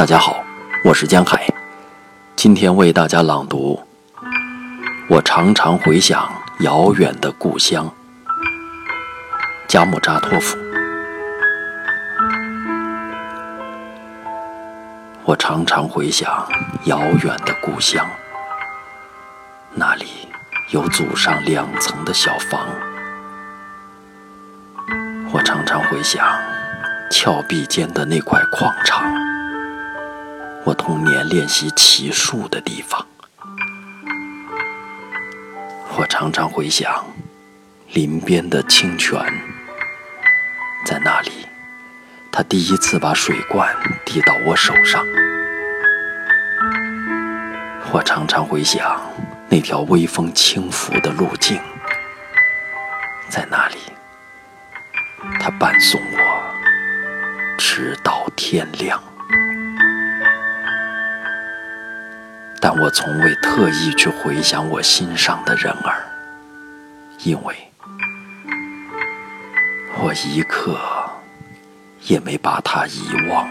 大家好，我是江海，今天为大家朗读。我常常回想遥远的故乡，加姆扎托夫。我常常回想遥远的故乡，那里有祖上两层的小房。我常常回想峭壁间的那块矿场。我童年练习骑术的地方，我常常回想林边的清泉，在那里，他第一次把水罐递到我手上。我常常回想那条微风轻拂的路径，在那里，他伴送我直到天亮。但我从未特意去回想我心上的人儿，因为我一刻也没把他遗忘。